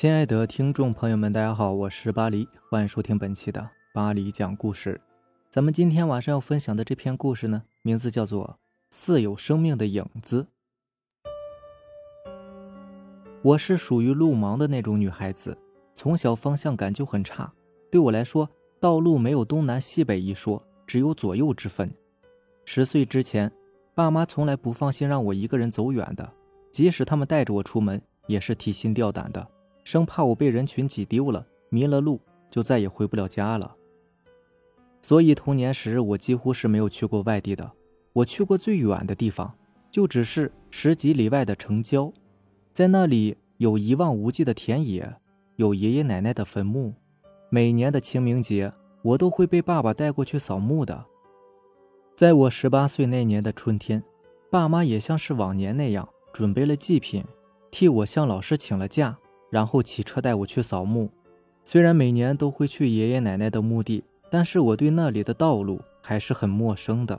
亲爱的听众朋友们，大家好，我是巴黎，欢迎收听本期的巴黎讲故事。咱们今天晚上要分享的这篇故事呢，名字叫做《似有生命的影子》。我是属于路盲的那种女孩子，从小方向感就很差。对我来说，道路没有东南西北一说，只有左右之分。十岁之前，爸妈从来不放心让我一个人走远的，即使他们带着我出门，也是提心吊胆的。生怕我被人群挤丢了、迷了路，就再也回不了家了。所以童年时我几乎是没有去过外地的。我去过最远的地方，就只是十几里外的城郊，在那里有一望无际的田野，有爷爷奶奶的坟墓。每年的清明节，我都会被爸爸带过去扫墓的。在我十八岁那年的春天，爸妈也像是往年那样准备了祭品，替我向老师请了假。然后骑车带我去扫墓，虽然每年都会去爷爷奶奶的墓地，但是我对那里的道路还是很陌生的。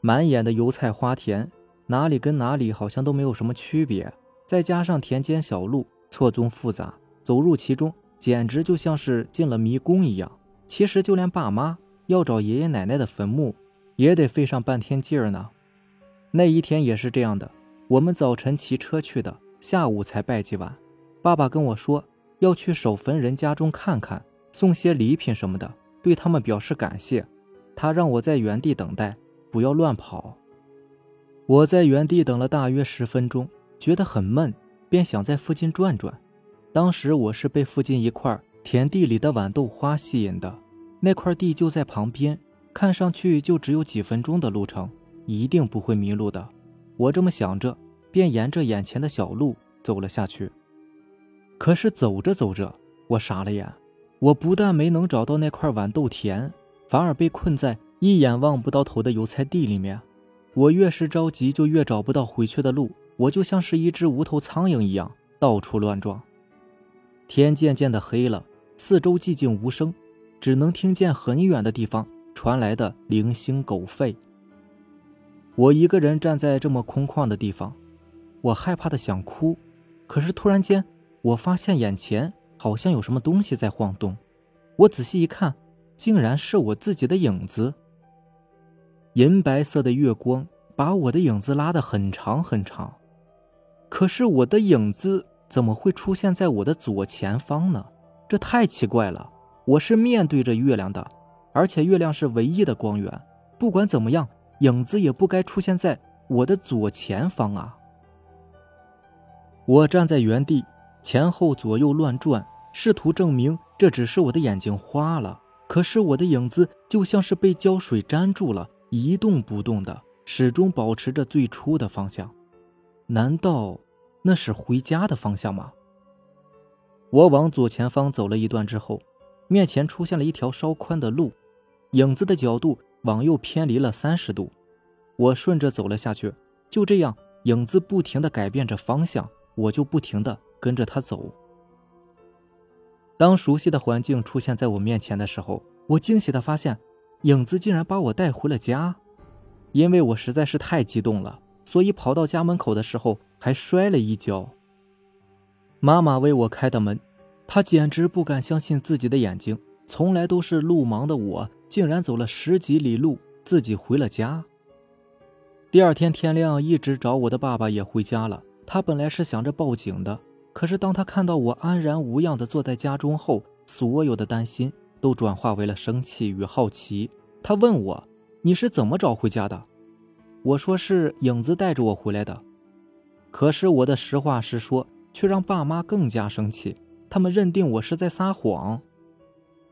满眼的油菜花田，哪里跟哪里好像都没有什么区别。再加上田间小路错综复杂，走入其中简直就像是进了迷宫一样。其实就连爸妈要找爷爷奶奶的坟墓，也得费上半天劲儿呢。那一天也是这样的，我们早晨骑车去的，下午才拜祭完。爸爸跟我说要去守坟人家中看看，送些礼品什么的，对他们表示感谢。他让我在原地等待，不要乱跑。我在原地等了大约十分钟，觉得很闷，便想在附近转转。当时我是被附近一块田地里的豌豆花吸引的，那块地就在旁边，看上去就只有几分钟的路程，一定不会迷路的。我这么想着，便沿着眼前的小路走了下去。可是走着走着，我傻了眼。我不但没能找到那块豌豆田，反而被困在一眼望不到头的油菜地里面。我越是着急，就越找不到回去的路。我就像是一只无头苍蝇一样，到处乱撞。天渐渐的黑了，四周寂静无声，只能听见很远的地方传来的零星狗吠。我一个人站在这么空旷的地方，我害怕的想哭，可是突然间。我发现眼前好像有什么东西在晃动，我仔细一看，竟然是我自己的影子。银白色的月光把我的影子拉得很长很长，可是我的影子怎么会出现在我的左前方呢？这太奇怪了！我是面对着月亮的，而且月亮是唯一的光源。不管怎么样，影子也不该出现在我的左前方啊！我站在原地。前后左右乱转，试图证明这只是我的眼睛花了。可是我的影子就像是被胶水粘住了，一动不动的，始终保持着最初的方向。难道那是回家的方向吗？我往左前方走了一段之后，面前出现了一条稍宽的路，影子的角度往右偏离了三十度。我顺着走了下去，就这样，影子不停地改变着方向，我就不停地。跟着他走。当熟悉的环境出现在我面前的时候，我惊喜的发现，影子竟然把我带回了家。因为我实在是太激动了，所以跑到家门口的时候还摔了一跤。妈妈为我开的门，她简直不敢相信自己的眼睛。从来都是路盲的我，竟然走了十几里路，自己回了家。第二天天亮，一直找我的爸爸也回家了。他本来是想着报警的。可是，当他看到我安然无恙地坐在家中后，所有的担心都转化为了生气与好奇。他问我：“你是怎么找回家的？”我说：“是影子带着我回来的。”可是我的实话实说却让爸妈更加生气，他们认定我是在撒谎。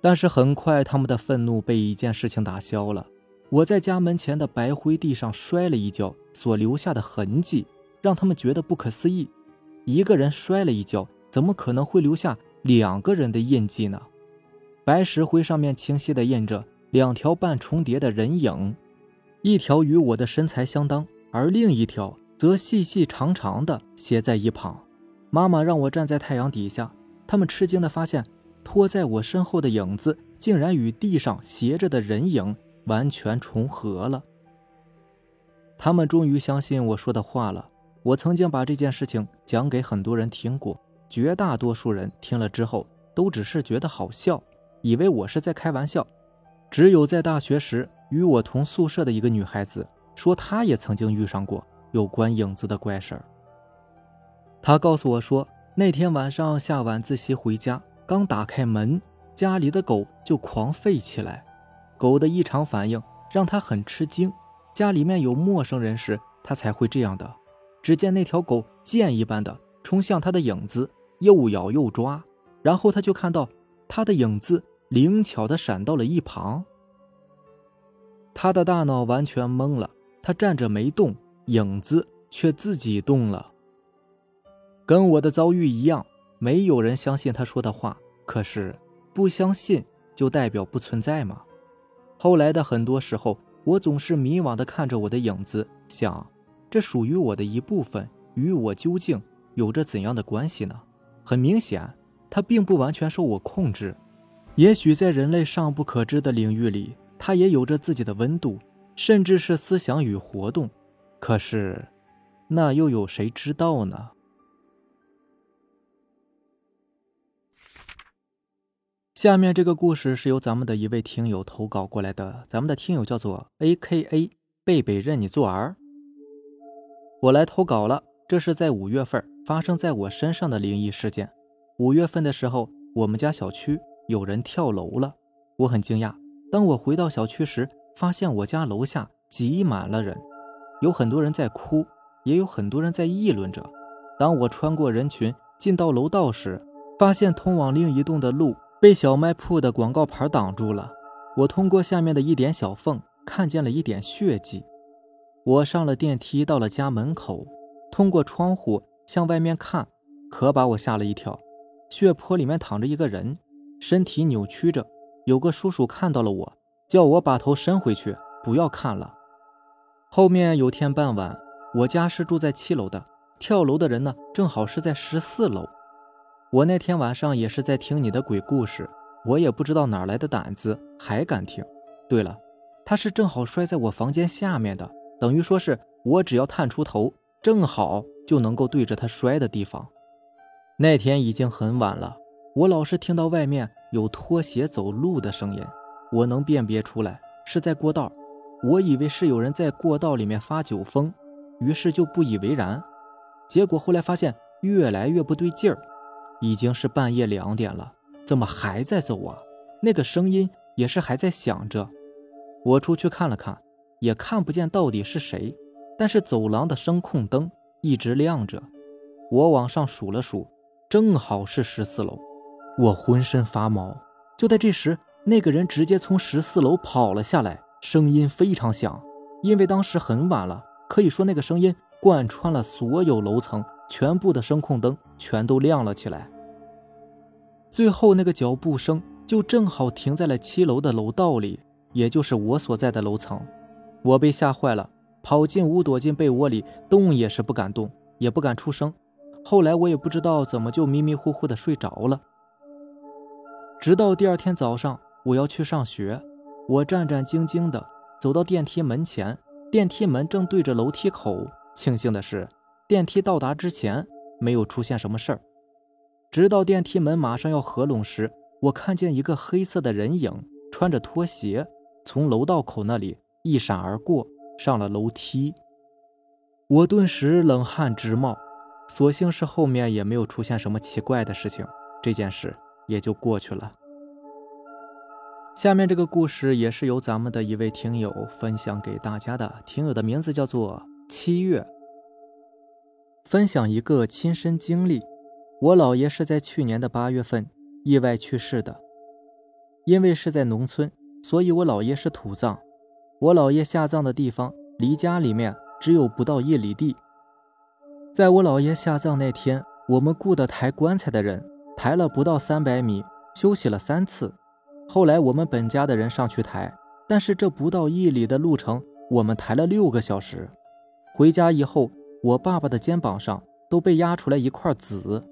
但是很快，他们的愤怒被一件事情打消了：我在家门前的白灰地上摔了一跤所留下的痕迹，让他们觉得不可思议。一个人摔了一跤，怎么可能会留下两个人的印记呢？白石灰上面清晰地印着两条半重叠的人影，一条与我的身材相当，而另一条则细细长长的斜在一旁。妈妈让我站在太阳底下，他们吃惊地发现，拖在我身后的影子竟然与地上斜着的人影完全重合了。他们终于相信我说的话了。我曾经把这件事情讲给很多人听过，绝大多数人听了之后都只是觉得好笑，以为我是在开玩笑。只有在大学时与我同宿舍的一个女孩子说，她也曾经遇上过有关影子的怪事儿。她告诉我说，那天晚上下晚自习回家，刚打开门，家里的狗就狂吠起来。狗的异常反应让她很吃惊，家里面有陌生人时，她才会这样的。只见那条狗箭一般的冲向他的影子，又咬又抓，然后他就看到他的影子灵巧的闪到了一旁。他的大脑完全懵了，他站着没动，影子却自己动了。跟我的遭遇一样，没有人相信他说的话。可是不相信就代表不存在吗？后来的很多时候，我总是迷惘的看着我的影子，想。这属于我的一部分，与我究竟有着怎样的关系呢？很明显，它并不完全受我控制。也许在人类尚不可知的领域里，它也有着自己的温度，甚至是思想与活动。可是，那又有谁知道呢？下面这个故事是由咱们的一位听友投稿过来的，咱们的听友叫做 A.K.A. 贝贝认你做儿。我来投稿了，这是在五月份发生在我身上的灵异事件。五月份的时候，我们家小区有人跳楼了，我很惊讶。当我回到小区时，发现我家楼下挤满了人，有很多人在哭，也有很多人在议论着。当我穿过人群进到楼道时，发现通往另一栋的路被小卖铺的广告牌挡住了。我通过下面的一点小缝，看见了一点血迹。我上了电梯，到了家门口，通过窗户向外面看，可把我吓了一跳。血泊里面躺着一个人，身体扭曲着。有个叔叔看到了我，叫我把头伸回去，不要看了。后面有天傍晚，我家是住在七楼的，跳楼的人呢，正好是在十四楼。我那天晚上也是在听你的鬼故事，我也不知道哪来的胆子，还敢听。对了，他是正好摔在我房间下面的。等于说是我只要探出头，正好就能够对着他摔的地方。那天已经很晚了，我老是听到外面有拖鞋走路的声音，我能辨别出来是在过道。我以为是有人在过道里面发酒疯，于是就不以为然。结果后来发现越来越不对劲儿，已经是半夜两点了，怎么还在走啊？那个声音也是还在响着。我出去看了看。也看不见到底是谁，但是走廊的声控灯一直亮着。我往上数了数，正好是十四楼。我浑身发毛。就在这时，那个人直接从十四楼跑了下来，声音非常响。因为当时很晚了，可以说那个声音贯穿了所有楼层，全部的声控灯全都亮了起来。最后那个脚步声就正好停在了七楼的楼道里，也就是我所在的楼层。我被吓坏了，跑进屋，躲进被窝里，动也是不敢动，也不敢出声。后来我也不知道怎么就迷迷糊糊的睡着了。直到第二天早上，我要去上学，我战战兢兢的走到电梯门前，电梯门正对着楼梯口。庆幸的是，电梯到达之前没有出现什么事儿。直到电梯门马上要合拢时，我看见一个黑色的人影，穿着拖鞋，从楼道口那里。一闪而过，上了楼梯。我顿时冷汗直冒，所幸是后面也没有出现什么奇怪的事情，这件事也就过去了。下面这个故事也是由咱们的一位听友分享给大家的，听友的名字叫做七月。分享一个亲身经历，我姥爷是在去年的八月份意外去世的，因为是在农村，所以我姥爷是土葬。我姥爷下葬的地方离家里面只有不到一里地。在我姥爷下葬那天，我们雇的抬棺材的人抬了不到三百米，休息了三次。后来我们本家的人上去抬，但是这不到一里的路程，我们抬了六个小时。回家以后，我爸爸的肩膀上都被压出来一块紫。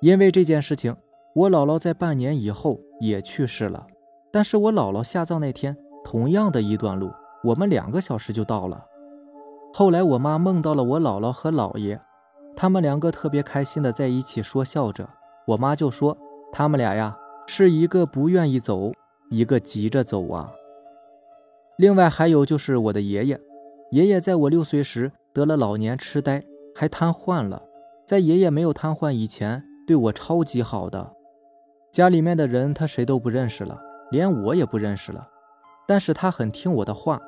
因为这件事情，我姥姥在半年以后也去世了。但是我姥姥下葬那天。同样的一段路，我们两个小时就到了。后来我妈梦到了我姥姥和姥爷，他们两个特别开心的在一起说笑着。我妈就说他们俩呀，是一个不愿意走，一个急着走啊。另外还有就是我的爷爷，爷爷在我六岁时得了老年痴呆，还瘫痪了。在爷爷没有瘫痪以前，对我超级好的。家里面的人他谁都不认识了，连我也不认识了。但是他很听我的话。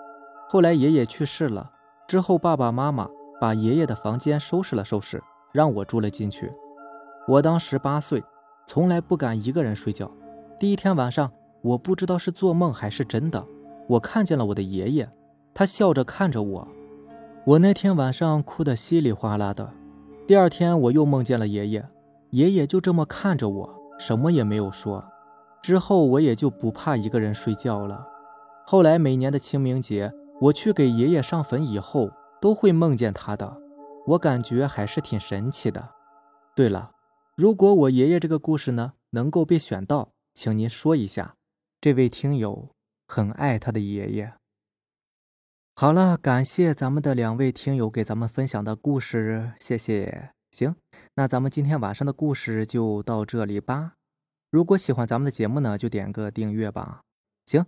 后来爷爷去世了之后，爸爸妈妈把爷爷的房间收拾了收拾，让我住了进去。我当时八岁，从来不敢一个人睡觉。第一天晚上，我不知道是做梦还是真的，我看见了我的爷爷，他笑着看着我。我那天晚上哭得稀里哗啦的。第二天我又梦见了爷爷，爷爷就这么看着我，什么也没有说。之后我也就不怕一个人睡觉了。后来每年的清明节。我去给爷爷上坟以后，都会梦见他的，我感觉还是挺神奇的。对了，如果我爷爷这个故事呢能够被选到，请您说一下，这位听友很爱他的爷爷。好了，感谢咱们的两位听友给咱们分享的故事，谢谢。行，那咱们今天晚上的故事就到这里吧。如果喜欢咱们的节目呢，就点个订阅吧。行，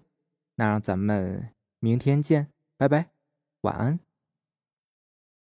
那让咱们明天见。拜拜，晚安。